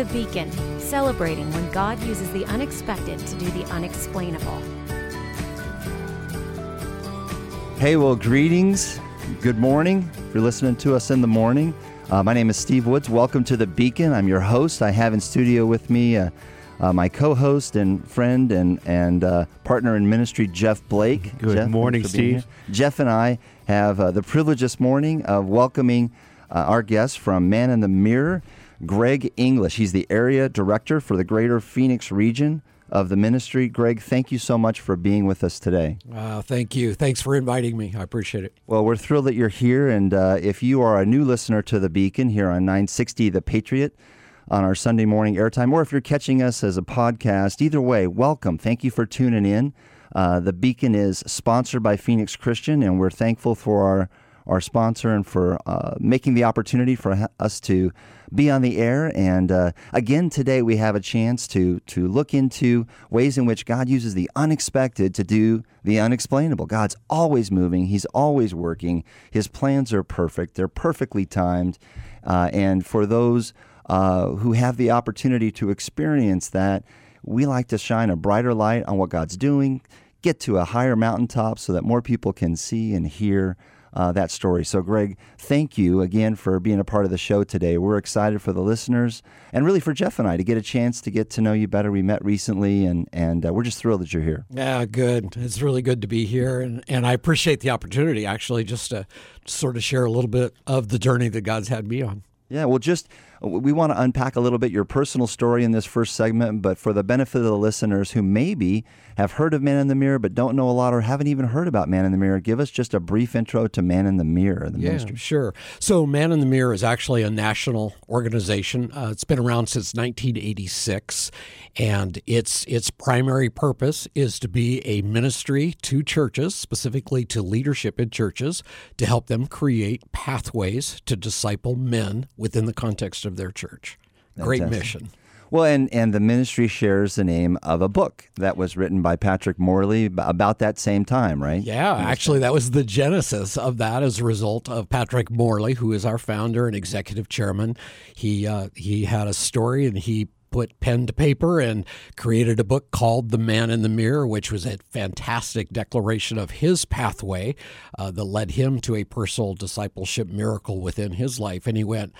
The Beacon, celebrating when God uses the unexpected to do the unexplainable. Hey, well, greetings. Good morning. If you're listening to us in the morning, uh, my name is Steve Woods. Welcome to The Beacon. I'm your host. I have in studio with me uh, uh, my co-host and friend and and uh, partner in ministry, Jeff Blake. Good Jeff, morning, Steve. Jeff and I have uh, the privilege this morning of welcoming uh, our guest from Man in the Mirror, Greg English. He's the area director for the Greater Phoenix region of the ministry. Greg, thank you so much for being with us today. Uh, thank you. Thanks for inviting me. I appreciate it. Well, we're thrilled that you're here. And uh, if you are a new listener to The Beacon here on 960 The Patriot on our Sunday morning airtime, or if you're catching us as a podcast, either way, welcome. Thank you for tuning in. Uh, the Beacon is sponsored by Phoenix Christian, and we're thankful for our our sponsor and for uh, making the opportunity for us to be on the air. And uh, again, today we have a chance to to look into ways in which God uses the unexpected to do the unexplainable. God's always moving. He's always working. His plans are perfect. They're perfectly timed. Uh, and for those uh, who have the opportunity to experience that, we like to shine a brighter light on what God's doing. Get to a higher mountaintop so that more people can see and hear uh, that story. So, Greg, thank you again for being a part of the show today. We're excited for the listeners and really for Jeff and I to get a chance to get to know you better. We met recently, and and uh, we're just thrilled that you're here. Yeah, good. It's really good to be here, and and I appreciate the opportunity actually just to sort of share a little bit of the journey that God's had me on. Yeah, well, just we want to unpack a little bit your personal story in this first segment, but for the benefit of the listeners who maybe have heard of Man in the Mirror but don't know a lot or haven't even heard about Man in the Mirror, give us just a brief intro to Man in the Mirror, the yeah, ministry. Sure. So, Man in the Mirror is actually a national organization. Uh, it's been around since 1986, and its its primary purpose is to be a ministry to churches, specifically to leadership in churches, to help them create pathways to disciple men within the context of their church. Great mission. Well, and, and the ministry shares the name of a book that was written by Patrick Morley about that same time, right? Yeah, actually, that was the genesis of that as a result of Patrick Morley, who is our founder and executive chairman. He uh, he had a story and he put pen to paper and created a book called The Man in the Mirror, which was a fantastic declaration of his pathway uh, that led him to a personal discipleship miracle within his life. And he went,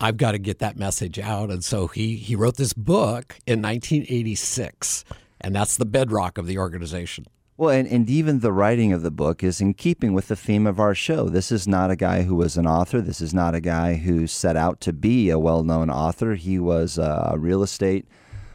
I've got to get that message out. And so he, he wrote this book in 1986, and that's the bedrock of the organization. Well, and, and even the writing of the book is in keeping with the theme of our show. This is not a guy who was an author. This is not a guy who set out to be a well known author. He was a real estate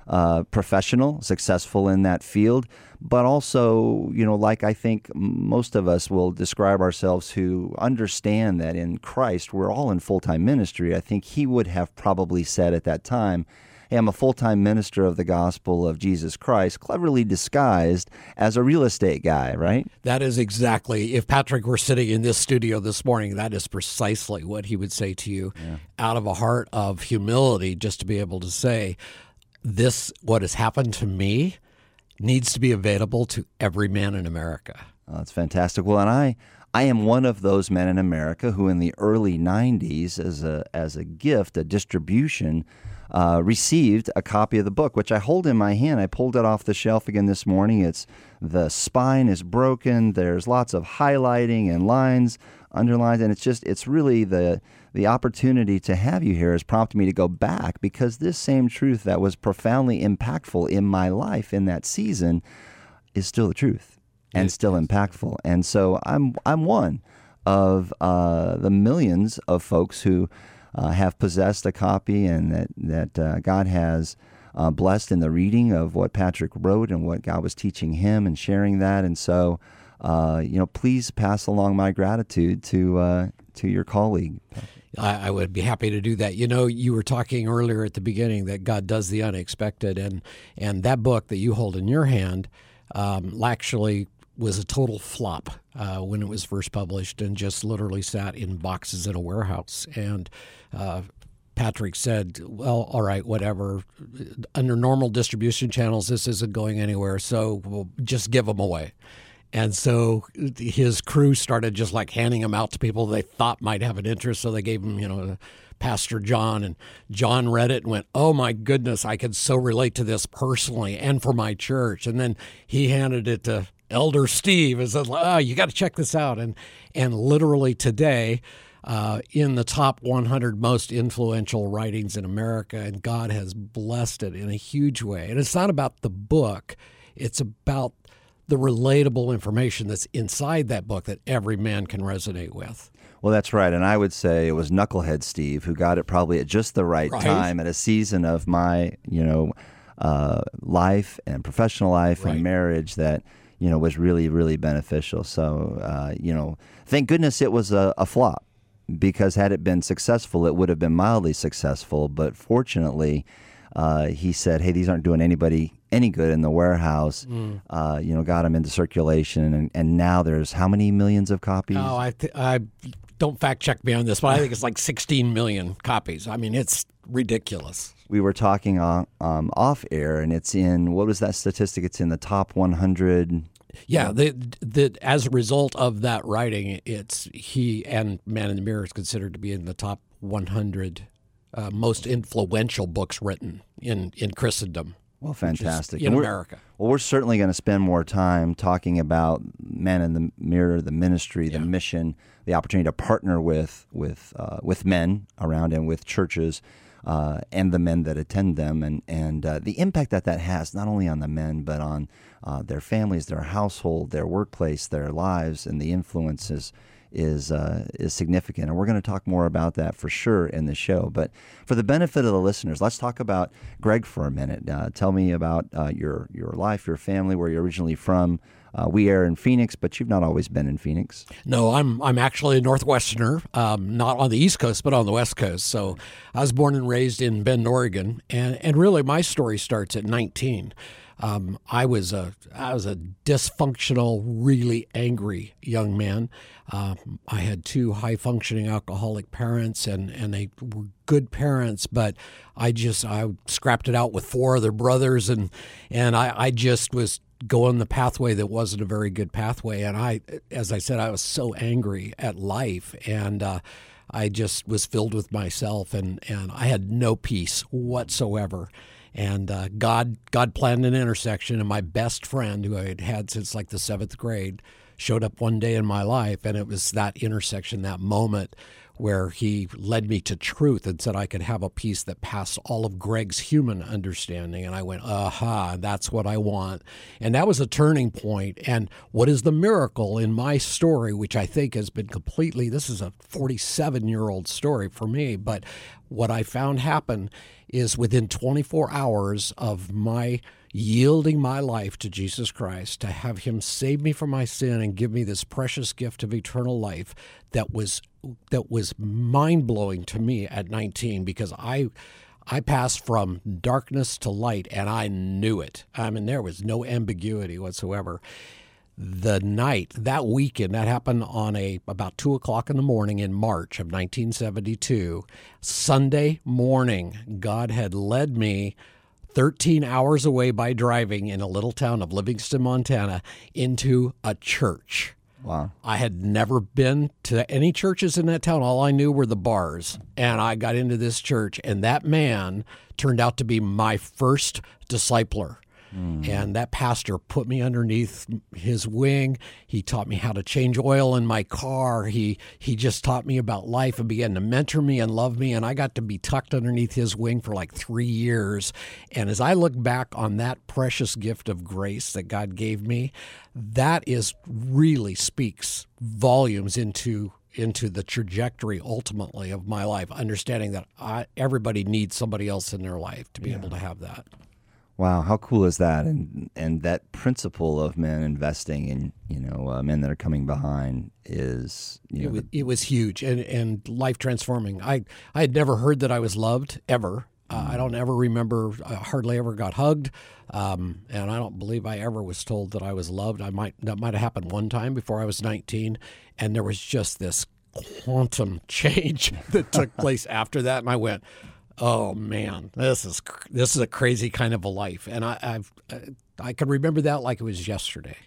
uh, professional, successful in that field, but also, you know, like I think most of us will describe ourselves who understand that in Christ we're all in full time ministry. I think he would have probably said at that time, Hey, I'm a full time minister of the gospel of Jesus Christ, cleverly disguised as a real estate guy, right? That is exactly, if Patrick were sitting in this studio this morning, that is precisely what he would say to you yeah. out of a heart of humility, just to be able to say, This, what has happened to me, needs to be available to every man in America. Oh, that's fantastic. Well, and I, I am one of those men in America who, in the early '90s, as a as a gift, a distribution, uh, received a copy of the book, which I hold in my hand. I pulled it off the shelf again this morning. It's the spine is broken. There's lots of highlighting and lines underlined, and it's just it's really the the opportunity to have you here has prompted me to go back because this same truth that was profoundly impactful in my life in that season is still the truth and still impactful. And so I'm I'm one of uh, the millions of folks who uh, have possessed a copy and that that uh, God has. Uh, blessed in the reading of what Patrick wrote and what God was teaching him and sharing that. And so, uh, you know, please pass along my gratitude to uh, to your colleague. I, I, would be happy to do that. You know, you were talking earlier at the beginning that God does the unexpected, and and that book that you hold in your hand um, actually was a total flop uh, when it was first published, and just literally sat in boxes in a warehouse. And uh, Patrick said, "Well, all right, whatever. Under normal distribution channels, this isn't going anywhere, so we'll just give them away." And so his crew started just like handing them out to people they thought might have an interest. So they gave him, you know, Pastor John, and John read it and went, "Oh my goodness, I could so relate to this personally and for my church." And then he handed it to Elder Steve and said, "Oh, you got to check this out." And and literally today. Uh, in the top 100 most influential writings in America, and God has blessed it in a huge way. And it's not about the book, it's about the relatable information that's inside that book that every man can resonate with. Well, that's right. And I would say it was Knucklehead Steve who got it probably at just the right, Right. time at a season of my, you know, uh, life and professional life Right. and marriage that, you know, was really, really beneficial. So, uh, you know, thank goodness it was a, a flop because had it been successful, it would have been mildly successful. But fortunately, uh, he said, "Hey, these aren't doing anybody any good in the warehouse." Mm. Uh, you know, got them into circulation, and, and now there's how many millions of copies? Oh, I, th- I don't fact check me on this, but I think it's like 16 million copies. I mean, it's ridiculous. we were talking on, um, off air, and it's in what was that statistic? It's in the top 100. Yeah, the, the, as a result of that writing, it's he and Man in the Mirror is considered to be in the top 100 uh, most influential books written in, in Christendom. Well, fantastic. in America. Well, we're certainly going to spend more time talking about men in the Mirror, the ministry, the Yeah. mission, the opportunity to partner with with uh, with men around and with churches. Uh, and the men that attend them, and and uh, the impact that that has not only on the men but on uh, their families, their household, their workplace, their lives, and the influences is uh, is significant, and we're going to talk more about that for sure in the show. But for the benefit of the listeners, let's talk about Greg for a minute. Uh, tell me about uh, your your life, your family, where you're originally from. Uh, we are in Phoenix, but you've not always been in Phoenix. No, I'm I'm actually a Northwesterner, um, not on the East Coast, but on the West Coast. So I was born and raised in Bend, Oregon, and and really my story starts at 19. Um, I was a I was a dysfunctional, really angry young man. Um, I had two high functioning alcoholic parents, and and they were good parents, but I just I scrapped it out with four other brothers, and and I, I just was going the pathway that wasn't a very good pathway. And I, as I said, I was so angry at life, and uh, I just was filled with myself, and and I had no peace whatsoever. And uh, God, God planned an intersection, and my best friend, who I had had since like the seventh grade, showed up one day in my life, and it was that intersection, that moment where he led me to truth and said I could have a peace that passed all of Greg's human understanding. And I went, aha, that's what I want. And that was a turning point. And what is the miracle in my story, which I think has been completely, this is a 47 year old story for me, but what I found happen is within 24 hours of my yielding my life to Jesus Christ, to have Him save me from my sin and give me this precious gift of eternal life that was that was mind blowing to me at 19 because I I passed from darkness to light and I knew it. I mean, there was no ambiguity whatsoever. The night that weekend that happened on a about two o'clock in the morning in March of 1972. Sunday morning, God had led me 13 hours away by driving in a little town of Livingston, Montana, into a church. Wow. I had never been to any churches in that town. All I knew were the bars. And I got into this church, and that man turned out to be my first discipler. Hmm. And that pastor put me underneath his wing. He taught me how to change oil in my car. He he just taught me about life and began to mentor me and love me. And I got to be tucked underneath his wing for like three years. And as I look back on that precious gift of grace that God gave me, that is really speaks volumes into into the trajectory ultimately of my life. Understanding that I, everybody needs somebody else in their life to be able to have that. Wow, how cool is that? And and that principle of men investing in you know uh, men that are coming behind is you know It was, it was huge and, and life transforming. I, I had never heard that I was loved ever. Uh, I don't ever remember, I hardly ever got hugged. Um, and I don't believe I ever was told that I was loved. I might, that might have happened one time before I was 19. And there was just this quantum change that took place after that. And I went, oh man, this is, this is a crazy kind of a life. And I, I've, I can remember that like it was yesterday.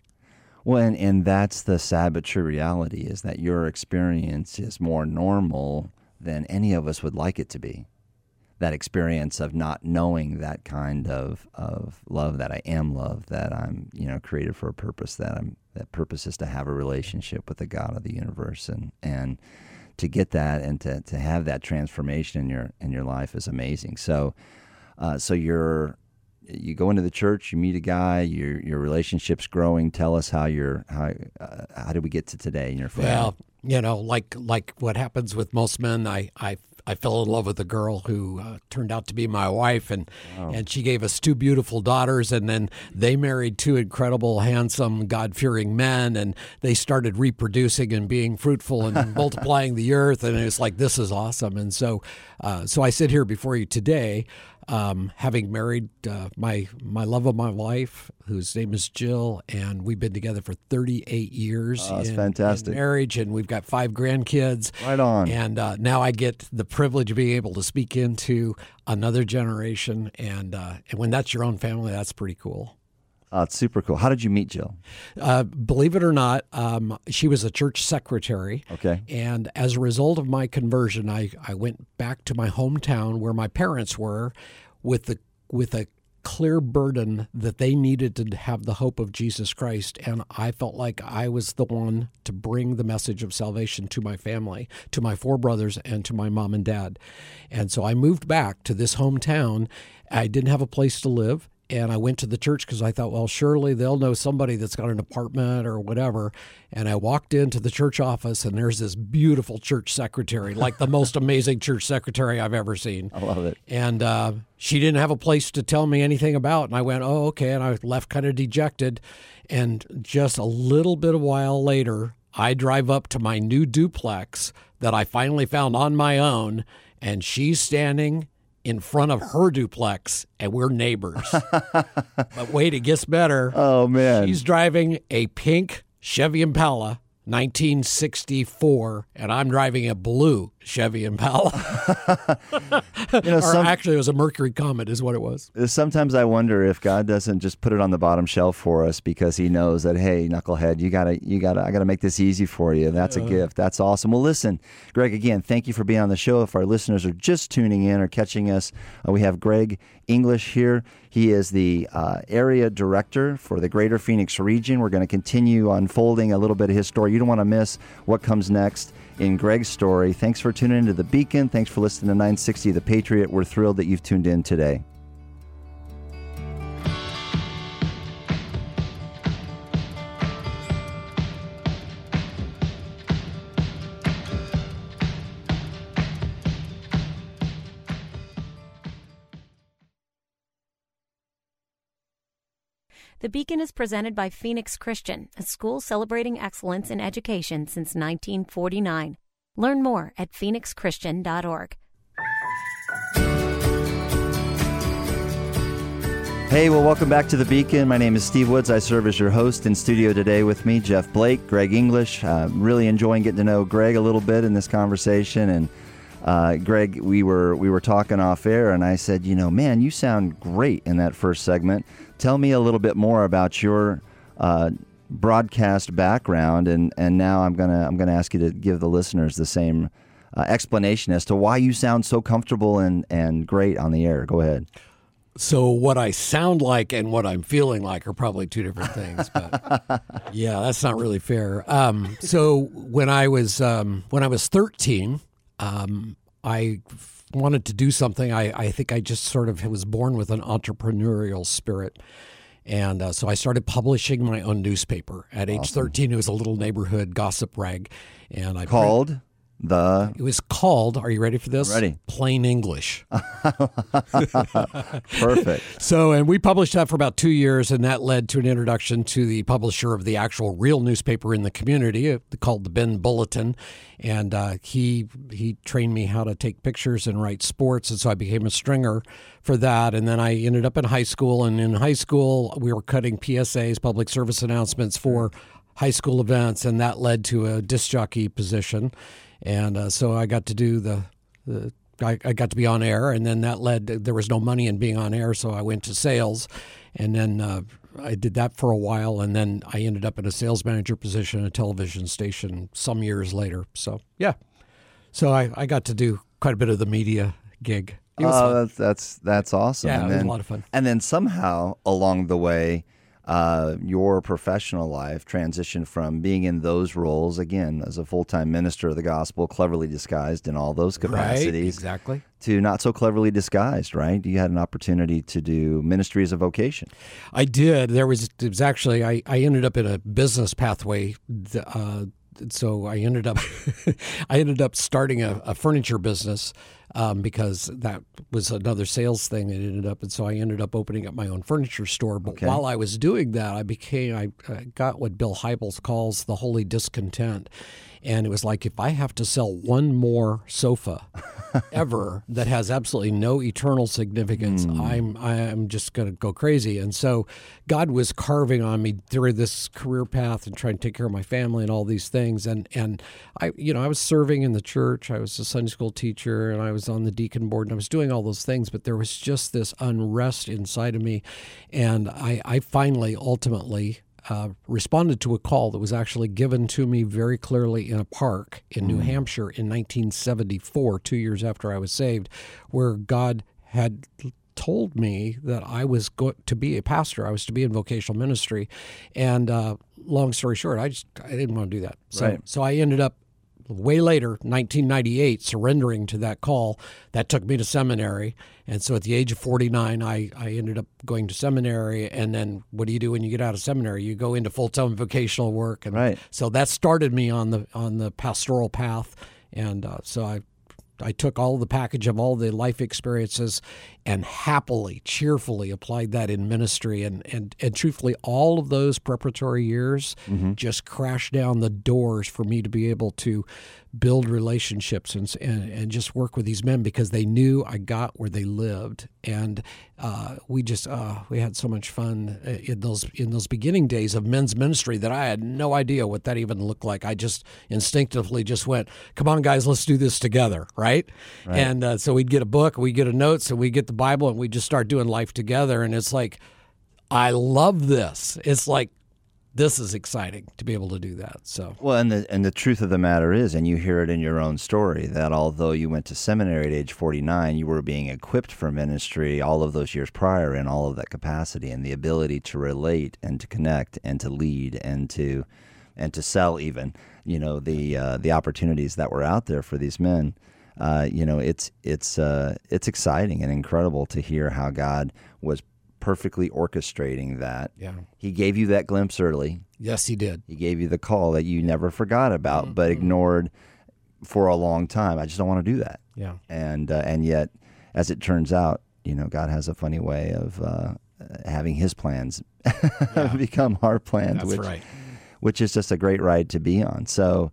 Well, and, and that's the sad but true reality is that your experience is more normal than any of us would like it to be. That experience of not knowing that kind of, of love, that I am love, that I'm you know created for a purpose, that I'm that purpose is to have a relationship with the God of the universe, and and to get that and to, to have that transformation in your in your life is amazing. So, uh, so you're you go into the church, you meet a guy, your your relationship's growing. Tell us how you're how uh, how did we get to today in your family? Well, you know, like like what happens with most men, I I I fell in love with a girl who uh, turned out to be my wife, and wow. and she gave us two beautiful daughters, and then they married two incredible, handsome, God fearing men, and they started reproducing and being fruitful and multiplying the earth, and it was like this is awesome, and so uh, so I sit here before you today um, having married uh, my my love of my life, whose name is Jill, and we've been together for 38 years. Oh, that's in, fantastic. In marriage, and we've got five grandkids. Right on. And uh, now I get the privilege of being able to speak into another generation, and uh, and when that's your own family, that's pretty cool. Oh, it's super cool. How did you meet Jill? Uh, believe it or not, um, she was a church secretary. Okay. And as a result of my conversion, I, I went back to my hometown where my parents were with the with a clear burden that they needed to have the hope of Jesus Christ. And I felt like I was the one to bring the message of salvation to my family, to my four brothers, and to my mom and dad. And so I moved back to this hometown. I didn't have a place to live and I went to the church because I thought, well, surely they'll know somebody that's got an apartment or whatever. And I walked into the church office, and there's this beautiful church secretary, like the most amazing church secretary I've ever seen. I love it. And uh, she didn't have a place to tell me anything about. And I went, oh, okay. And I left kind of dejected. And just a little bit of while later, I drive up to my new duplex that I finally found on my own, and she's standing in front of her duplex, and we're neighbors. but wait, it gets better. Oh man, she's driving a pink Chevy Impala 1964, and I'm driving a blue Chevy Impala. you know, some, actually, it was a Mercury Comet, is what it was. Sometimes I wonder if God doesn't just put it on the bottom shelf for us because He knows that, hey, knucklehead, you gotta, you gotta, I gotta make this easy for you. That's a gift. That's awesome. Well, listen, Greg, again, thank you for being on the show. If our listeners are just tuning in or catching us, uh, we have Greg English here. He is the uh, area director for the Greater Phoenix region. We're going to continue unfolding a little bit of his story. You don't want to miss what comes next in Greg's story. Thanks for tuning into the Beacon. Thanks for listening to 960 The Patriot. We're thrilled that you've tuned in today. The Beacon is presented by Phoenix Christian, a school celebrating excellence in education since 1949. Learn more at phoenixchristian.org. Hey, well, welcome back to the Beacon. My name is Steve Woods. I serve as your host in studio today with me, Jeff Blake, Greg English. Uh, really enjoying getting to know Greg a little bit in this conversation. And uh, Greg, we were we were talking off air, and I said, you know, man, you sound great in that first segment. Tell me a little bit more about your uh, broadcast background, and, and now I'm gonna I'm gonna ask you to give the listeners the same uh, explanation as to why you sound so comfortable and and great on the air. Go ahead. So what I sound like and what I'm feeling like are probably two different things. But yeah, that's not really fair. Um, so when I was um, when I was 13, um, I wanted to do something. I, I think I just sort of was born with an entrepreneurial spirit. And uh, so I started publishing my own newspaper. At age 13, it was a little neighborhood gossip rag. And I called the it was called are you ready for this? Ready. Plain english. Perfect. So and we published that for about two years and that led to an introduction to the publisher of the actual real newspaper in the community uh, called the Bend Bulletin. And uh, he he trained me how to take pictures and write sports and so i became a stringer for that. And then i ended up in high school and in high school we were cutting psas public service announcements for high school events and that led to a disc jockey position and uh, so I got to do the, the I, I, got to be on air, and then that led. To, there was no money in being on air, so I went to sales, and then uh, I did that for a while, and then I ended up in a sales manager position at a television station some years later. So yeah, So I, I got to do quite a bit of the media gig. Oh, that's, that's that's awesome. Yeah, and it was a lot of fun. And then somehow along the way, uh, your professional life transitioned from being in those roles again as a full time minister of the gospel, cleverly disguised in all those capacities, Right, exactly. to not so cleverly disguised. Right? You had an opportunity to do ministry as a vocation. I did. There was it was actually I, I ended up in a business pathway. Uh, so I ended up I ended up starting a, a furniture business um, because that was another sales thing that ended up, and so I ended up opening up my own furniture store. But Okay. while I was doing that, I became I uh, got what Bill Hybels calls the holy discontent. And it was like if I have to sell one more sofa ever that has absolutely no eternal significance, hmm. I'm I'm just going to go crazy. And so God was carving on me through this career path and trying to take care of my family and all these things. And and I you know I was serving in the church. I was a Sunday school teacher and I was on the deacon board and I was doing all those things. But there was just this unrest inside of me, and I I finally ultimately uh, responded to a call that was actually given to me very clearly in a park in New Hampshire in 1974, two years after I was saved, where God had told me that I was go- to be a pastor. I was to be in vocational ministry, and uh, long story short, I just I didn't want to do that. So Right. so I ended up way later, 1998, surrendering to that call. That took me to seminary. And so at the age of 49, I, I ended up going to seminary. And then what do you do when you get out of seminary? You go into full time vocational work. And Right. so that started me on the on the pastoral path. And uh, so I I took all the package of all the life experiences and happily, cheerfully applied that in ministry. And, and, and truthfully, all of those preparatory years mm-hmm. just crashed down the doors for me to be able to build relationships and, and, and just work with these men because they knew I got where they lived. And uh, we just, uh, we had so much fun uh, in those, in those beginning days of men's ministry that I had no idea what that even looked like. I just instinctively just went, come on, guys, let's do this together, right? And uh, so we'd get a book, we get a notes, and we get the Bible, and we just start doing life together. And it's like, I love this. It's like, this is exciting to be able to do that. So, Well, and the and the truth of the matter is, and you hear it in your own story, that although you went to seminary at age forty nine, you were being equipped for ministry all of those years prior in all of that capacity and the ability to relate and to connect and to lead and to and to sell even you know the uh, the opportunities that were out there for these men. Uh, you know, it's it's uh, it's exciting and incredible to hear how God was perfectly orchestrating that. yeah. He gave you that glimpse early. Yes, he did. He gave you the call that you never forgot about, Mm-hmm. but ignored for a long time. I just don't want to do that. Yeah. And uh, and yet, as it turns out, you know, God has a funny way of uh, having His plans become our plans, That's which right. which is just a great ride to be on. So.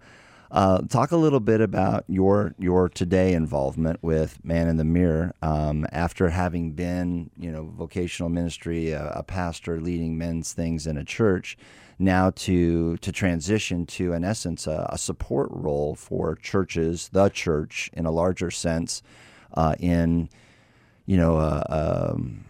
Uh, talk a little bit about your your today involvement with Man in the Mirror. Um, after having been, you know, vocational ministry, a, a pastor leading men's things in a church, now to to transition to, in essence, a, a support role for churches, the church in a larger sense, uh, in you know a, um,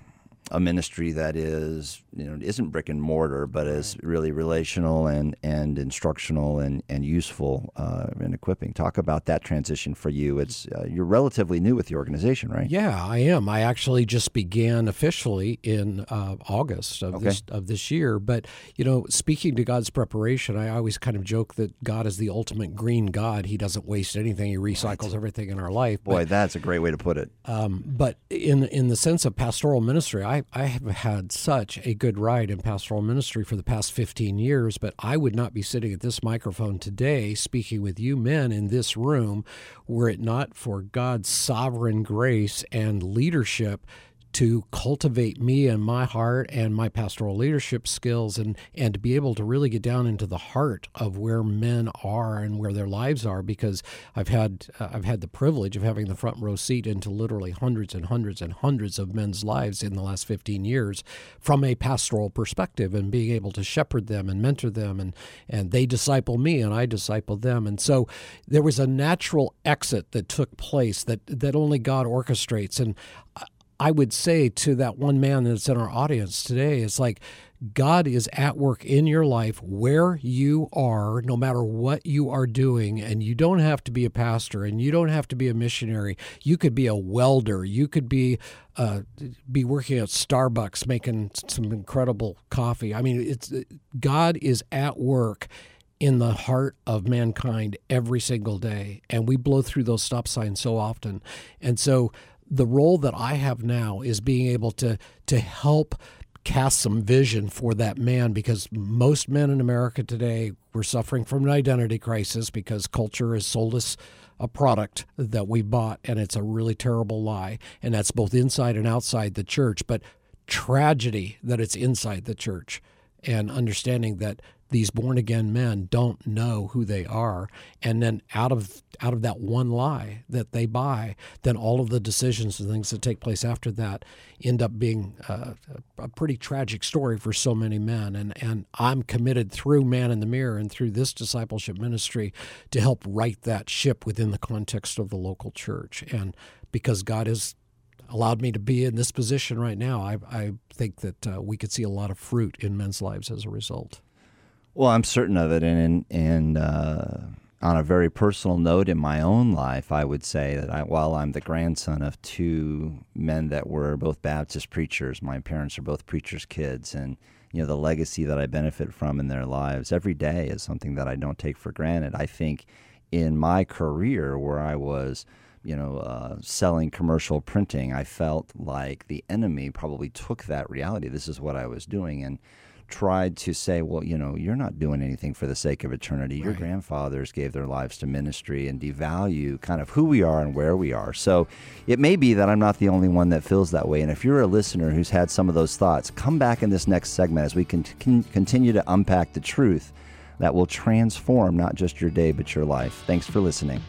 a ministry that is you know isn't brick and mortar, but is really relational and and instructional and and useful uh, and equipping. Talk about that transition for you. It's uh, you're relatively new with the organization, right? Yeah, I am. I actually just began officially in uh, August of Okay. this of this year. But you know, speaking to God's preparation, I always kind of joke that God is the ultimate green God. He doesn't waste anything. He recycles everything in our life. Boy, that's a great way to put it. Um, but in in the sense of pastoral ministry, I, I have had such a good ride in pastoral ministry for the past 15 years, but I would not be sitting at this microphone today speaking with you men in this room were it not for God's sovereign grace and leadership to cultivate me and my heart and my pastoral leadership skills and and to be able to really get down into the heart of where men are and where their lives are because I've had uh, I've had the privilege of having the front row seat into literally hundreds and hundreds and hundreds of men's lives in the last 15 years from a pastoral perspective and being able to shepherd them and mentor them and and they disciple me and I disciple them. And so there was a natural exit that took place that that only God orchestrates. And I would say to that one man that's in our audience today, it's like God is at work in your life where you are, no matter what you are doing. And you don't have to be a pastor and you don't have to be a missionary. You could be a welder. You could be uh, be working at Starbucks making some incredible coffee. I mean, it's God is at work in the heart of mankind every single day, and we blow through those stop signs so often. And so, the role that I have now is being able to to help cast some vision for that man because most men in America today we're suffering from an identity crisis because culture has sold us a product that we bought and it's a really terrible lie. And that's both inside and outside the church but tragedy that it's inside the church and understanding that these born again men don't know who they are. And then out of out of that one lie that they buy then all of the decisions and things that take place after that end up being uh, a pretty tragic story for so many men. And and I'm committed through man in the mirror and through this discipleship ministry to help right that ship within the context of the local church. And because God has allowed me to be in this position right now I, I think that uh, we could see a lot of fruit in men's lives as a result well, I'm certain of it, and and uh, on a very personal note, in my own life, I would say that I, while I'm the grandson of two men that were both Baptist preachers, my parents are both preachers' kids, and you know the legacy that I benefit from in their lives every day is something that I don't take for granted. I think in my career, where I was you know, uh, selling commercial printing, I felt like the enemy probably took that reality. This is what I was doing, and tried to say, well, you know, you're not doing anything for the sake of eternity. Your grandfathers gave their lives to ministry and devalue kind of who we are and where we are. So it may be that I'm not the only one that feels that way. And if you're a listener who's had some of those thoughts, come back in this next segment as we can, can continue to unpack the truth that will transform not just your day, but your life. Thanks for listening.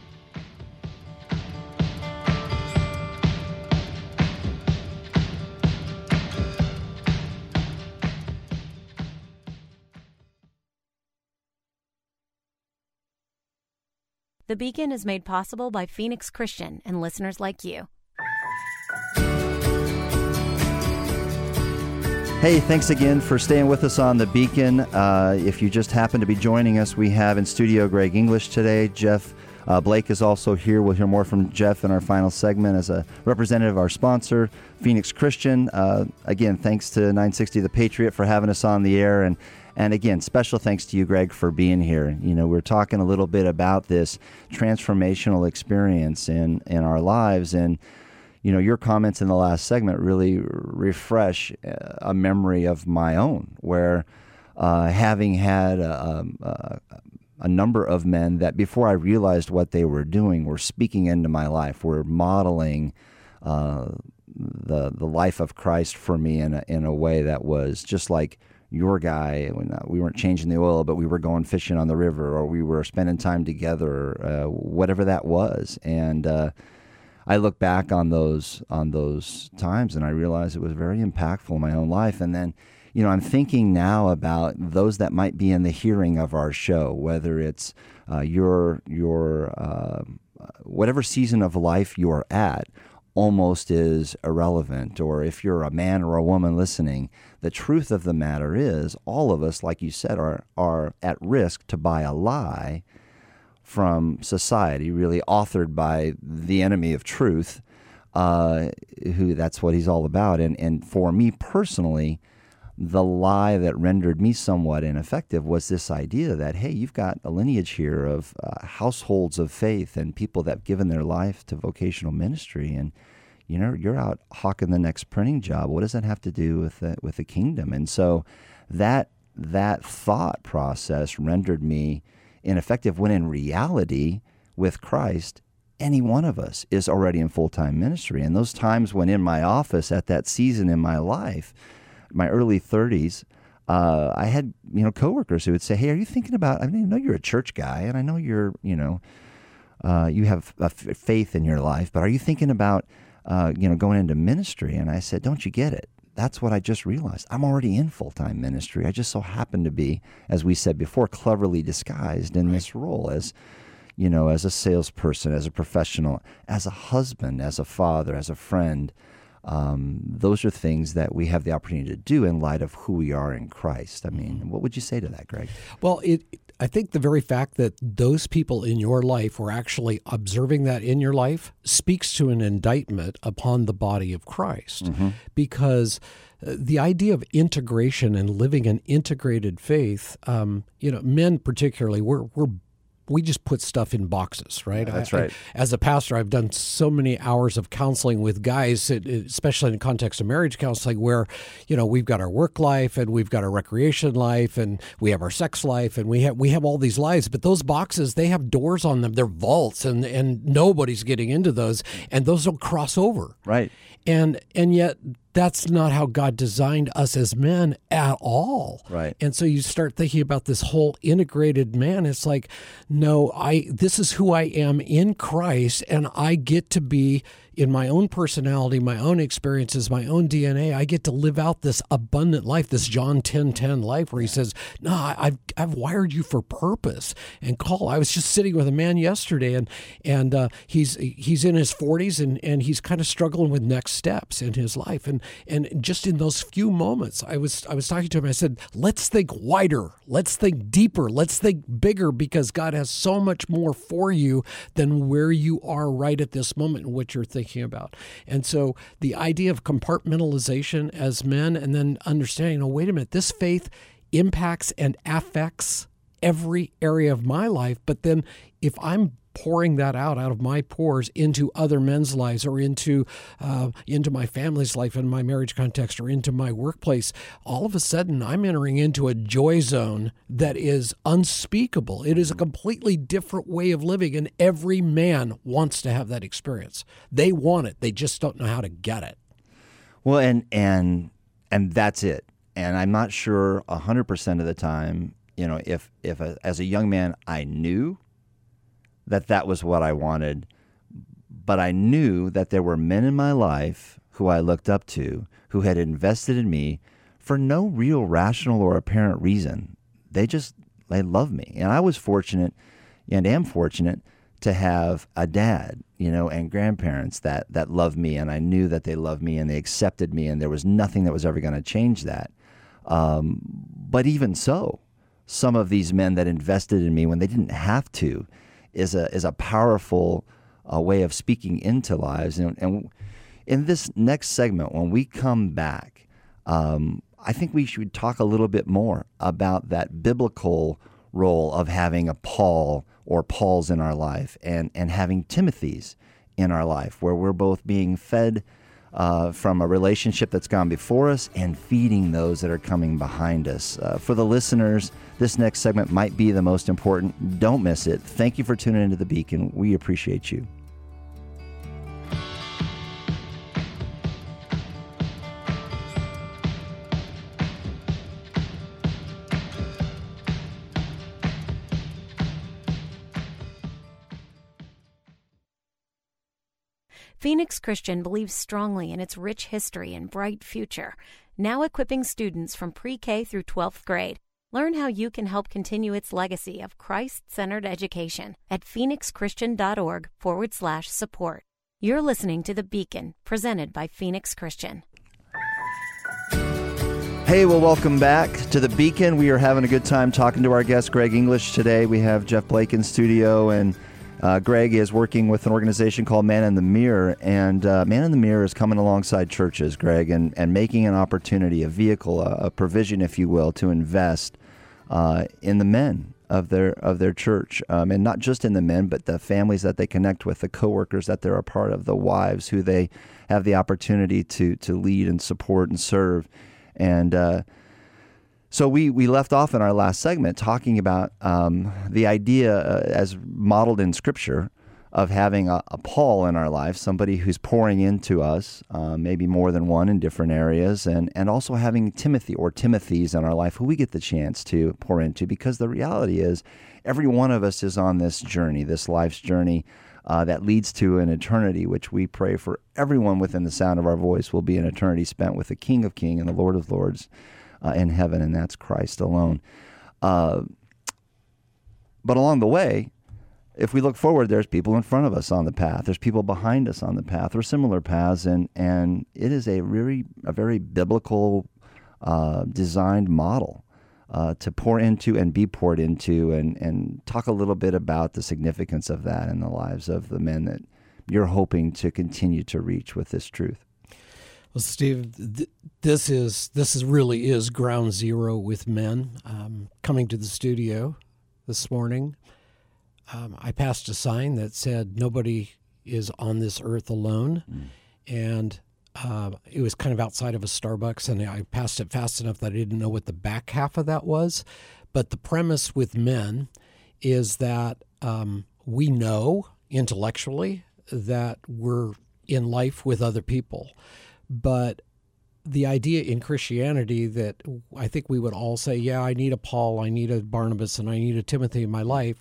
The Beacon is made possible by Phoenix Christian and listeners like you. Hey, thanks again for staying with us on The Beacon. Uh, if you just happen to be joining us, we have in studio Greg English today. Jeff uh, Blake is also here. We'll hear more from Jeff in our final segment as a representative of our sponsor, Phoenix Christian. Uh, again, thanks to 960 The Patriot for having us on the air. And and again, special thanks to you, Greg, for being here. You know, we're talking a little bit about this transformational experience in, in our lives. And, you know, your comments in the last segment really refresh uh, a memory of my own, where uh, having had a, a, a, number of men that before I realized what they were doing were speaking into my life, were modeling. Uh, the the life of Christ for me in a, in a way that was just like your guy when uh, we weren't changing the oil, but we were going fishing on the river or we were spending time together, uh, whatever that was. And uh, I look back on those on those times and I realize it was very impactful in my own life. And then, you know, I'm thinking now about those that might be in the hearing of our show, whether it's uh, your your um, whatever season of life you're at almost is irrelevant, or if you're a man or a woman listening, the truth of the matter is all of us, like you said, are, are at risk to buy a lie from society, really authored by the enemy of truth, uh, who that's what he's all about. And, and for me personally, the lie that rendered me somewhat ineffective was this idea that, hey, you've got a lineage here of uh, households of faith and people that have given their life to vocational ministry. And, you know, you're out hawking the next printing job. What does that have to do with the, with the kingdom? And so that, that thought process rendered me ineffective when in reality, with Christ, any one of us is already in full time ministry. And those times when in my office at that season in my life, my early 30s, uh, I had you know coworkers who would say, "Hey, are you thinking about? I mean, I know you're a church guy, and I know you're you know uh, you have a f- faith in your life, but are you thinking about uh, you know going into ministry?" And I said, "Don't you get it? That's what I just realized. I'm already in full time ministry. I just so happen to be, as we said before, cleverly disguised in right. this role as." You know, as a salesperson, as a professional, as a husband, as a father, as a friend, um, those are things that we have the opportunity to do in light of who we are in Christ. I mean, mm-hmm. what would you say to that, Greg? Well, it, I think the very fact that those people in your life were actually observing that in your life speaks to an indictment upon the body of Christ. Mm-hmm. Because uh, the idea of integration and living an integrated faith, um, you know, men particularly, we're, we're we just put stuff in boxes, right? That's right. I, as a pastor, I've done so many hours of counseling with guys, especially in the context of marriage counseling, where you know we've got our work life and we've got our recreation life and we have our sex life and we have we have all these lives, but those boxes they have doors on them, they're vaults, and and nobody's getting into those, and those don't cross over, right? And and yet that's not how God designed us as men at all. Right. And so you start thinking about this whole integrated man. It's like, no, I this is who I am in Christ, and I get to be in my own personality, my own experiences, my own DNA, I get to live out this abundant life, this John 10 10 life where he says, No, I've, I've wired you for purpose and call. I was just sitting with a man yesterday and and uh, he's he's in his 40s and, and he's kind of struggling with next steps in his life. And and just in those few moments, I was I was talking to him, I said, Let's think wider, let's think deeper, let's think bigger because God has so much more for you than where you are right at this moment and what you're thinking about. And so the idea of compartmentalization as men and then understanding, oh, wait a minute, this faith impacts and affects every area of my life. But then if I'm pouring that out out of my pores into other men's lives or into uh, into my family's life in my marriage context or into my workplace all of a sudden i'm entering into a joy zone that is unspeakable. It is a completely different way of living and every man wants to have that experience. They want it. They just don't know how to get it. Well and and and that's it. And i'm not sure 100% of the time you know if if a, as a young man i knew that that was what I wanted. But I knew that there were men in my life who I looked up to who had invested in me for no real rational or apparent reason. They just they loved me. And I was fortunate and am fortunate to have a dad, you know, and grandparents that that loved me and I knew that they loved me and they accepted me and there was nothing that was ever going to change that. Um, but even so, some of these men that invested in me when they didn't have to, is a is a powerful uh, way of speaking into lives. And, and, in this next segment, when we come back, um, I think we should talk a little bit more about that biblical role of having a Paul or Pauls in our life and, and having Timothy's in our life, where we're both being fed uh, from a relationship that's gone before us and feeding those that are coming behind us. Uh, for the listeners, this next segment might be the most important. Don't miss it. Thank you for tuning into The Beacon. We appreciate you. Phoenix Christian believes strongly in its rich history and bright future, now equipping students from pre K through 12th grade. Learn how you can help continue its legacy of Christ centered education at phoenixchristian.org forward slash support. You're listening to The Beacon, presented by Phoenix Christian. Hey, well, welcome back to The Beacon. We are having a good time talking to our guest, Greg English, today. We have Jeff Blake in studio and uh, Greg is working with an organization called Man in the Mirror, and uh, Man in the Mirror is coming alongside churches, Greg, and, and making an opportunity, a vehicle, a, a provision, if you will, to invest uh, in the men of their of their church, um, and not just in the men, but the families that they connect with, the coworkers that they're a part of, the wives who they have the opportunity to to lead and support and serve, and uh, so we, we left off in our last segment talking about um, the idea uh, as modeled in Scripture of having a, a, Paul in our life, somebody who's pouring into us, uh, maybe more than one in different areas, and, and also having Timothy or Timothy's in our life who we get the chance to pour into because the reality is every one of us is on this journey, this life's journey. Uh, that leads to an eternity, which we pray for everyone within the sound of our voice will be an eternity spent with the King of Kings and the Lord of Lords uh, in heaven, and that's Christ alone. Uh, but along the way, if we look forward, there's people in front of us on the path. There's people behind us on the path or similar paths, and and it is a very a very biblical uh, designed model uh, to pour into and be poured into, and and talk a little bit about the significance of that in the lives of the men that you're hoping to continue to reach with this truth. Well, Steve, th- this is this is really is ground zero with men um, coming to the studio this morning um, I passed a sign that said, Nobody is on this earth alone. Mm. And uh, it was kind of outside of a Starbucks, and I passed it fast enough that I didn't know what the back half of that was. But the premise with men is that um, we know intellectually that we're in life with other people. But the idea in Christianity that I think we would all say, yeah, I need a Paul, I need a Barnabas, and I need a Timothy in my life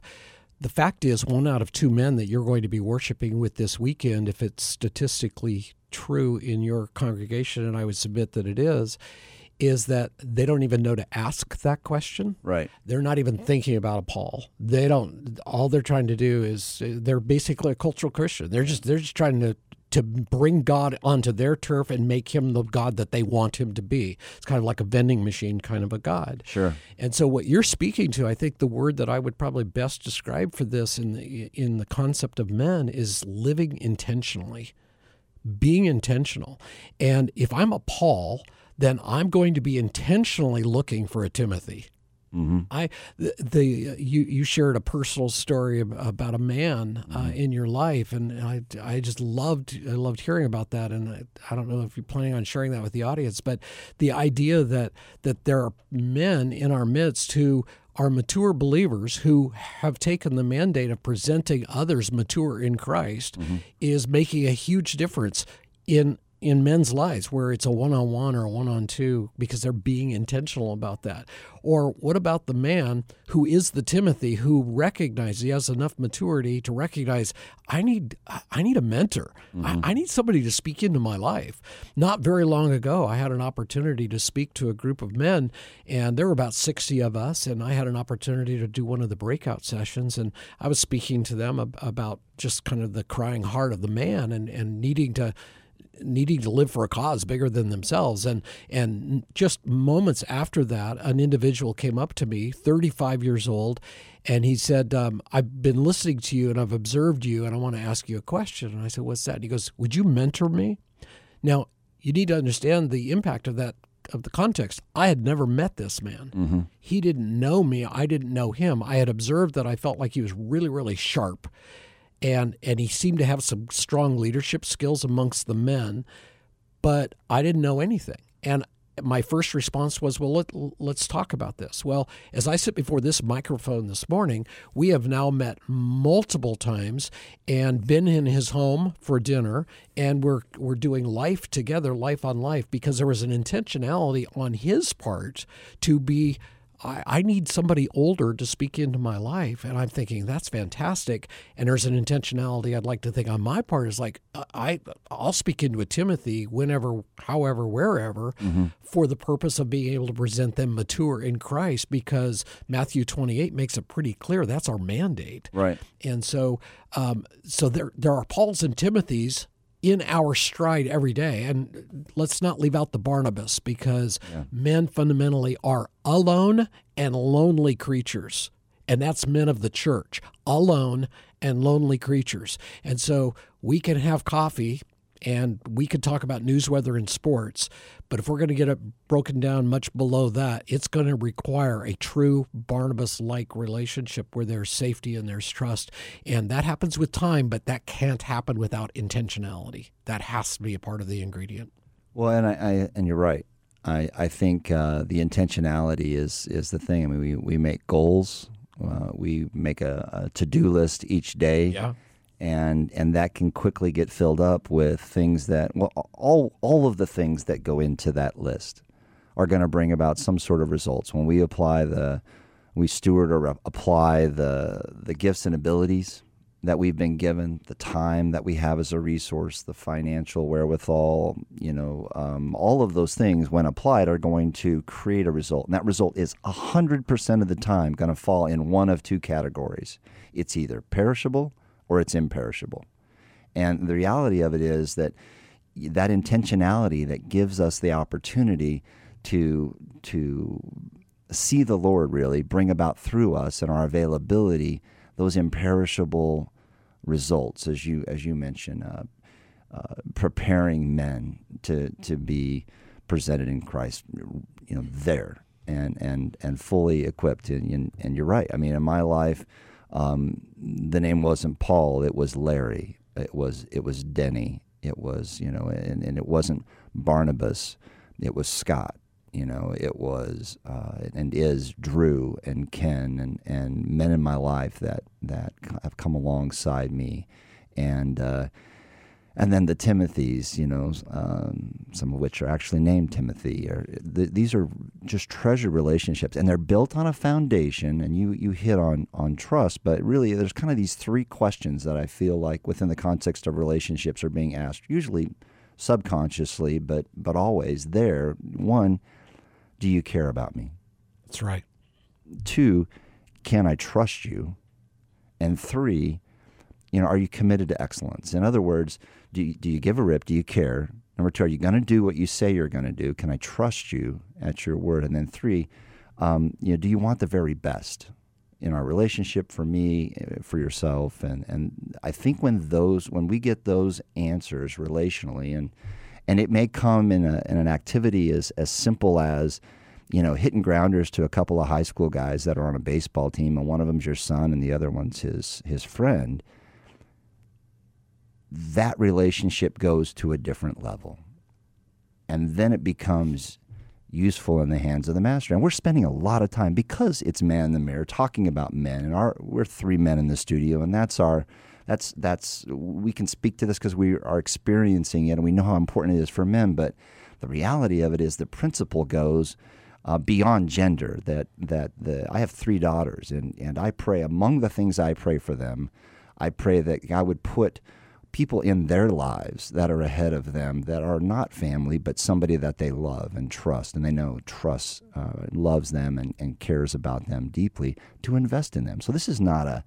the fact is, one out of two men that you're going to be worshiping with this weekend, if it's statistically true in your congregation, and I would submit that it is, is that they don't even know to ask that question. Right. They're not even thinking about a Paul. They don't. All they're trying to do is they're basically a cultural Christian. They're just they're just trying to to bring God onto their turf and make him the God that they want him to be. It's kind of like a vending machine kind of a God. Sure. And so what you're speaking to, I think the word that I would probably best describe for this in the in the concept of men is living intentionally. Being intentional. And if I'm a Paul, then I'm going to be intentionally looking for a Timothy. Mm-hmm. I the, the, you you shared a personal story about a man uh, mm-hmm. in your life, and I I just loved I loved hearing about that, and I, I, don't know if you're planning on sharing that with the audience, but the idea that that there are men in our midst who are mature believers who have taken the mandate of presenting others mature in Christ mm-hmm. is making a huge difference in in men's lives where it's a one on one or a one on two because they're being intentional about that? Or what about the man who is the Timothy who recognizes he has enough maturity to recognize I need I need a mentor. Mm-hmm. I, I need somebody to speak into my life. Not very long ago, I had an opportunity to speak to a group of men, and there were about 60 of us, and I had an opportunity to do one of the breakout sessions, and I was speaking to them about just kind of the crying heart of the man and, and needing to needing to live for a cause bigger than themselves. And and just moments after that, an individual came up to me, 35 years old, and he said, um, "I've been listening to you and I've observed you, and I want to ask you a question." And I said, "What's that?" And he goes, "Would you mentor me?" Now you need to understand the impact of that of the context. I had never met this man. Mm-hmm. He didn't know me. I didn't know him. I had observed that I felt like he was really, really sharp and and he seemed to have some strong leadership skills amongst the men but i didn't know anything and my first response was, well, let, let's talk about this. Well, as I sit before this microphone this morning, we have now met multiple times and been in his home for dinner, and we're, we're doing life together, life on life, because there was an intentionality on his part to be I, I need somebody older to speak into my life. And I'm thinking, that's fantastic. And there's an intentionality I'd like to think on my part is like, I, I'll speak into a Timothy whenever, however, wherever, mm-hmm. for the purpose of being able to present them mature in Christ because Matthew 28 makes it pretty clear that's our mandate. Right. And so, um, so there, there are Pauls and Timothys in our stride every day. And let's not leave out the Barnabas because yeah. men fundamentally are alone and lonely creatures. And that's men of the church, alone and lonely creatures. And so we can have coffee and we could talk about news, weather, and sports. But if we're going to get it broken down much below that, it's going to require a true Barnabas like relationship where there's safety and there's trust. And that happens with time, but that can't happen without intentionality. That has to be a part of the ingredient. Well, and I, I and you're right. I, I think uh, the intentionality is is the thing. I mean, we, we make goals. Uh, we make a, a to do list each day. Yeah and and that can quickly get filled up with things that well all all of the things that go into that list are going to bring about some sort of results when we apply the we steward or apply the the gifts and abilities that we've been given, the time that we have as a resource, the financial wherewithal, you know, um, all of those things, when applied, are going to create a result. And that result is 100% of the time going to fall in one of two categories it's either perishable or it's imperishable. And the reality of it is that that intentionality that gives us the opportunity to, to see the Lord really bring about through us and our availability those imperishable results, as you as you mentioned, uh, uh, preparing men to to be presented in Christ, you know, there and and and fully equipped. And and, and you're right. I mean, in my life, um, the name wasn't Paul; it was Larry. It was it was Denny. It was you know, and, and it wasn't Barnabas. It was Scott you know, it was uh, and is Drew and Ken and, and men in my life that that have come alongside me, and uh, and then the Timothys, you know, um, some of which are actually named Timothy. Or, th- these are just treasure relationships, and they're built on a foundation. And you you hit on on trust, but really, there's kind of these three questions that I feel like within the context of relationships are being asked, usually subconsciously, but but always there. One do you care about me? That's right. Two, can I trust you? And three, you know, are you committed to excellence? In other words, do you, do you give a rip? Do you care? Number two, are you going to do what you say you're going to do? Can I trust you at your word? And then three, um, you know, do you want the very best in our relationship for me, eh, for yourself? And and I think when those when we get those answers relationally, and and it may come in, a, in an activity as, as simple as you know hitting grounders to a couple of high school guys that are on a baseball team and one of them's your son and the other one's his his friend that relationship goes to a different level and then it becomes useful in the hands of the master and we're spending a lot of time because it's man in the mirror talking about men and our we're three men in the studio and that's our that's that's we can speak to this because we are experiencing it and we know how important it is for men. But the reality of it is the principle goes uh, beyond gender. That that the I have three daughters and and I pray among the things I pray for them, I pray that God would put people in their lives that are ahead of them that are not family but somebody that they love and trust and they know trusts uh, loves them and, and cares about them deeply to invest in them so this is not a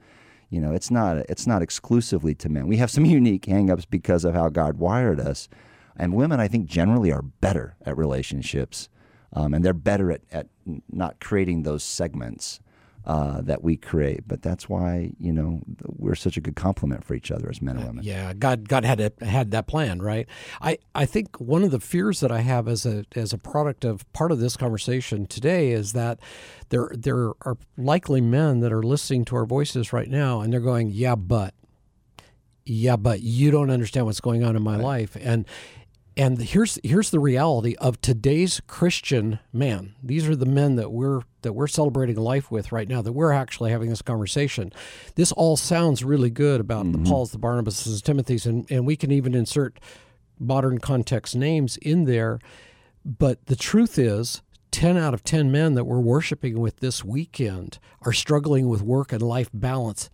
you know, it's not it's not exclusively to men. We have some unique hangups because of how God wired us, and women I think generally are better at relationships, um, and they're better at, at not creating those segments uh, that we create. But that's why you know we're such a good complement for each other as men and women. Yeah, God, God had it, had that plan, right? I, I think one of the fears that I have as a as a product of part of this conversation today is that there there are likely men that are listening to our voices right now, and they're going, "Yeah, but." Yeah, but you don't understand what's going on in my right. life, and and here's here's the reality of today's Christian man. These are the men that we're that we're celebrating life with right now. That we're actually having this conversation. This all sounds really good about mm-hmm. the Pauls, the Barnabases, Timothys, and and we can even insert modern context names in there. But the truth is, 10 out of 10 men that we're worshiping with this weekend are struggling with work and life balance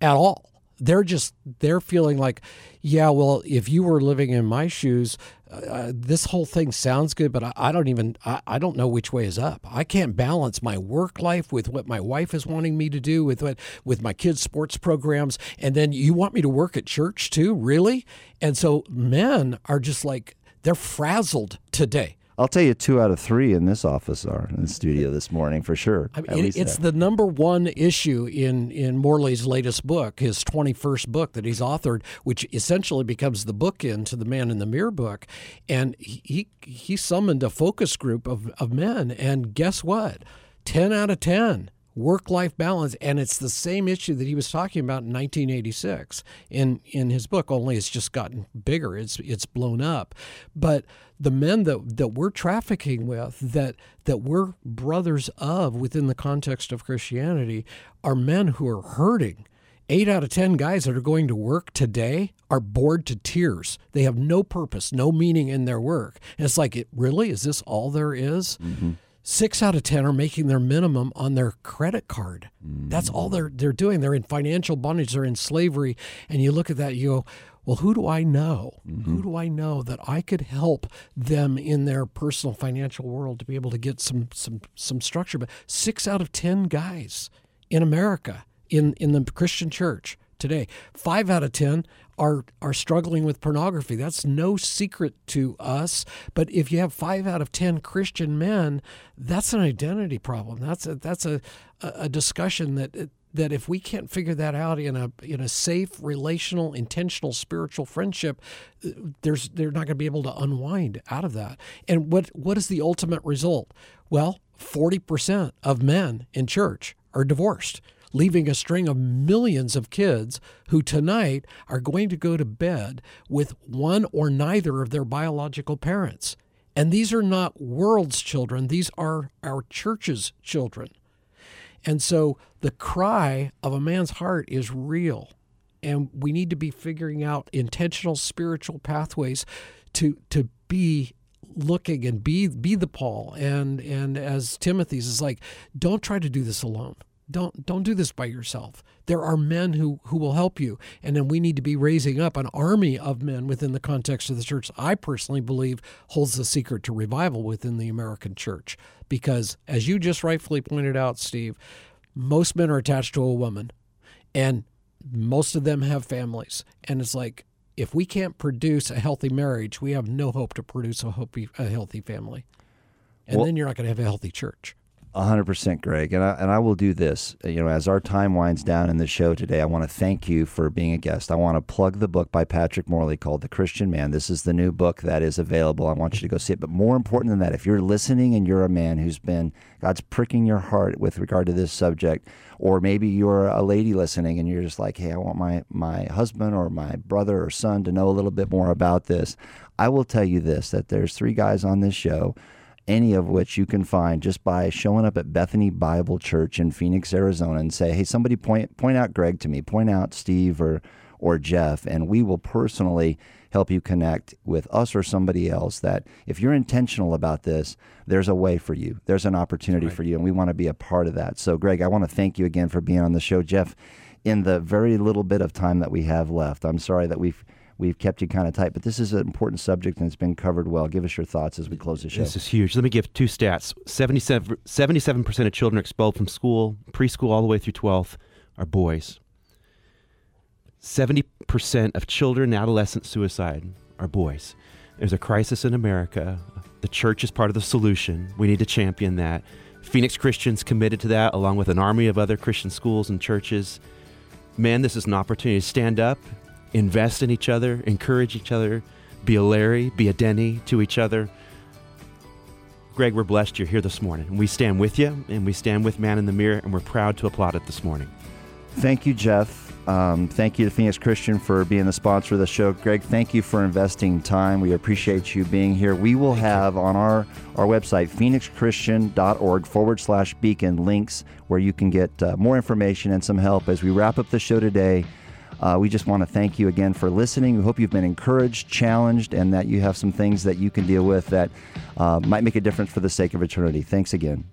at all they're just they're feeling like yeah well if you were living in my shoes uh, this whole thing sounds good but I, I don't even I, I, don't know which way is up. I can't balance my work life with what my wife is wanting me to do with what with my kids sports programs. And then you want me to work at church too? Really? And so men are just like they're frazzled today I'll tell you, two out of three in this office are in the studio this morning for sure. I mean, it, it's the number one issue in in Morley's latest book, his twenty first book that he's authored, which essentially becomes the bookend to the Man in the Mirror book. And he he summoned a focus group of of men, and guess what? Ten out of ten work life balance. And it's the same issue that he was talking about in 1986 in, in his book, only it's just gotten bigger. It's, it's blown up. But the men that, that we're trafficking with, that, that we're brothers of within the context of Christianity, are men who are hurting eight out of 10 guys that are going to work today are bored to tears. They have no purpose, no meaning in their work. And it's like, it really? Is this all there is? Mm-hmm. Six out of ten are making their minimum on their credit card. Mm. That's all they're they're doing. They're in financial bondage. They're in slavery. And you look at that, you go, well, who do I know? Mm-hmm. Who do I know that I could help them in their personal financial world to be able to get some some some structure? But six out of ten guys in America in in the Christian church today, five out of ten are are struggling with pornography. That's no secret to us. But if you have five out of ten Christian men, that's an identity problem. That's a that's a a discussion that that if we can't figure that out in a in a safe, relational, intentional, spiritual friendship, there's they're not going to be able to unwind out of that. And what what is the ultimate result? Well, forty percent of men in church are divorced leaving a string of millions of kids who tonight are going to go to bed with one or neither of their biological parents. And these are not world's children, these are our church's children. And so the cry of a man's heart is real. And we need to be figuring out intentional spiritual pathways to, to be looking and be be the Paul and and as Timothy's is like, don't try to do this alone. Don't don't do this by yourself. There are men who who will help you, and then we need to be raising up an army of men within the context of the church. I personally believe holds the secret to revival within the American church, because as you just rightfully pointed out, Steve, most men are attached to a woman, and most of them have families, and it's like if we can't produce a healthy marriage, we have no hope to produce a, a healthy family, and well, then you're not going to have a healthy church hundred percent, Greg, and I, and I will do this. You know, as our time winds down in the show today, I want to thank you for being a guest. I want to plug the book by Patrick Morley called "The Christian Man." This is the new book that is available. I want you to go see it. But more important than that, if you're listening and you're a man who's been God's pricking your heart with regard to this subject, or maybe you're a lady listening and you're just like, "Hey, I want my my husband or my brother or son to know a little bit more about this." I will tell you this: that there's three guys on this show any of which you can find just by showing up at Bethany Bible Church in Phoenix, Arizona, and say, "Hey, somebody point point out Greg to me, point out Steve or or Jeff, and we will personally help you connect with us or somebody else. That if you're intentional about this, there's a way for you. There's an opportunity right. for you, and we want to be a part of that. So, Greg, I want to thank you again for being on the show, Jeff. In the very little bit of time that we have left, I'm sorry that we've we've kept you kind of tight. But this is an important subject and it's been covered well. Give us your thoughts as we close the show. This is huge. Let me give two stats 77, percent of children expelled from school, preschool all the way through 12th, are boys. 70% of children and adolescent suicide are boys. There's a crisis in America. The church is part of the solution. We need to champion that. Phoenix Christians committed to that, along with an army of other Christian schools and churches. Man, this is an opportunity to stand up invest in each other, encourage each other, be a Larry, be a Denny to each other. Greg, we're blessed you're here this morning. We stand with you and we stand with Man in the Mirror, and we're proud to applaud it this morning. Thank you, Jeff. Um, thank you to Phoenix Christian for being the sponsor of the show. Greg, thank you for investing time. We appreciate you being here. We will have on our, our website, phoenixchristian.org forward slash beacon, links where you can get uh, more information and some help as we wrap up the show today. Uh, we just want to thank you again for listening. We hope you've been encouraged, challenged, and that you have some things that you can deal with that uh, might make a difference for the sake of eternity. Thanks again.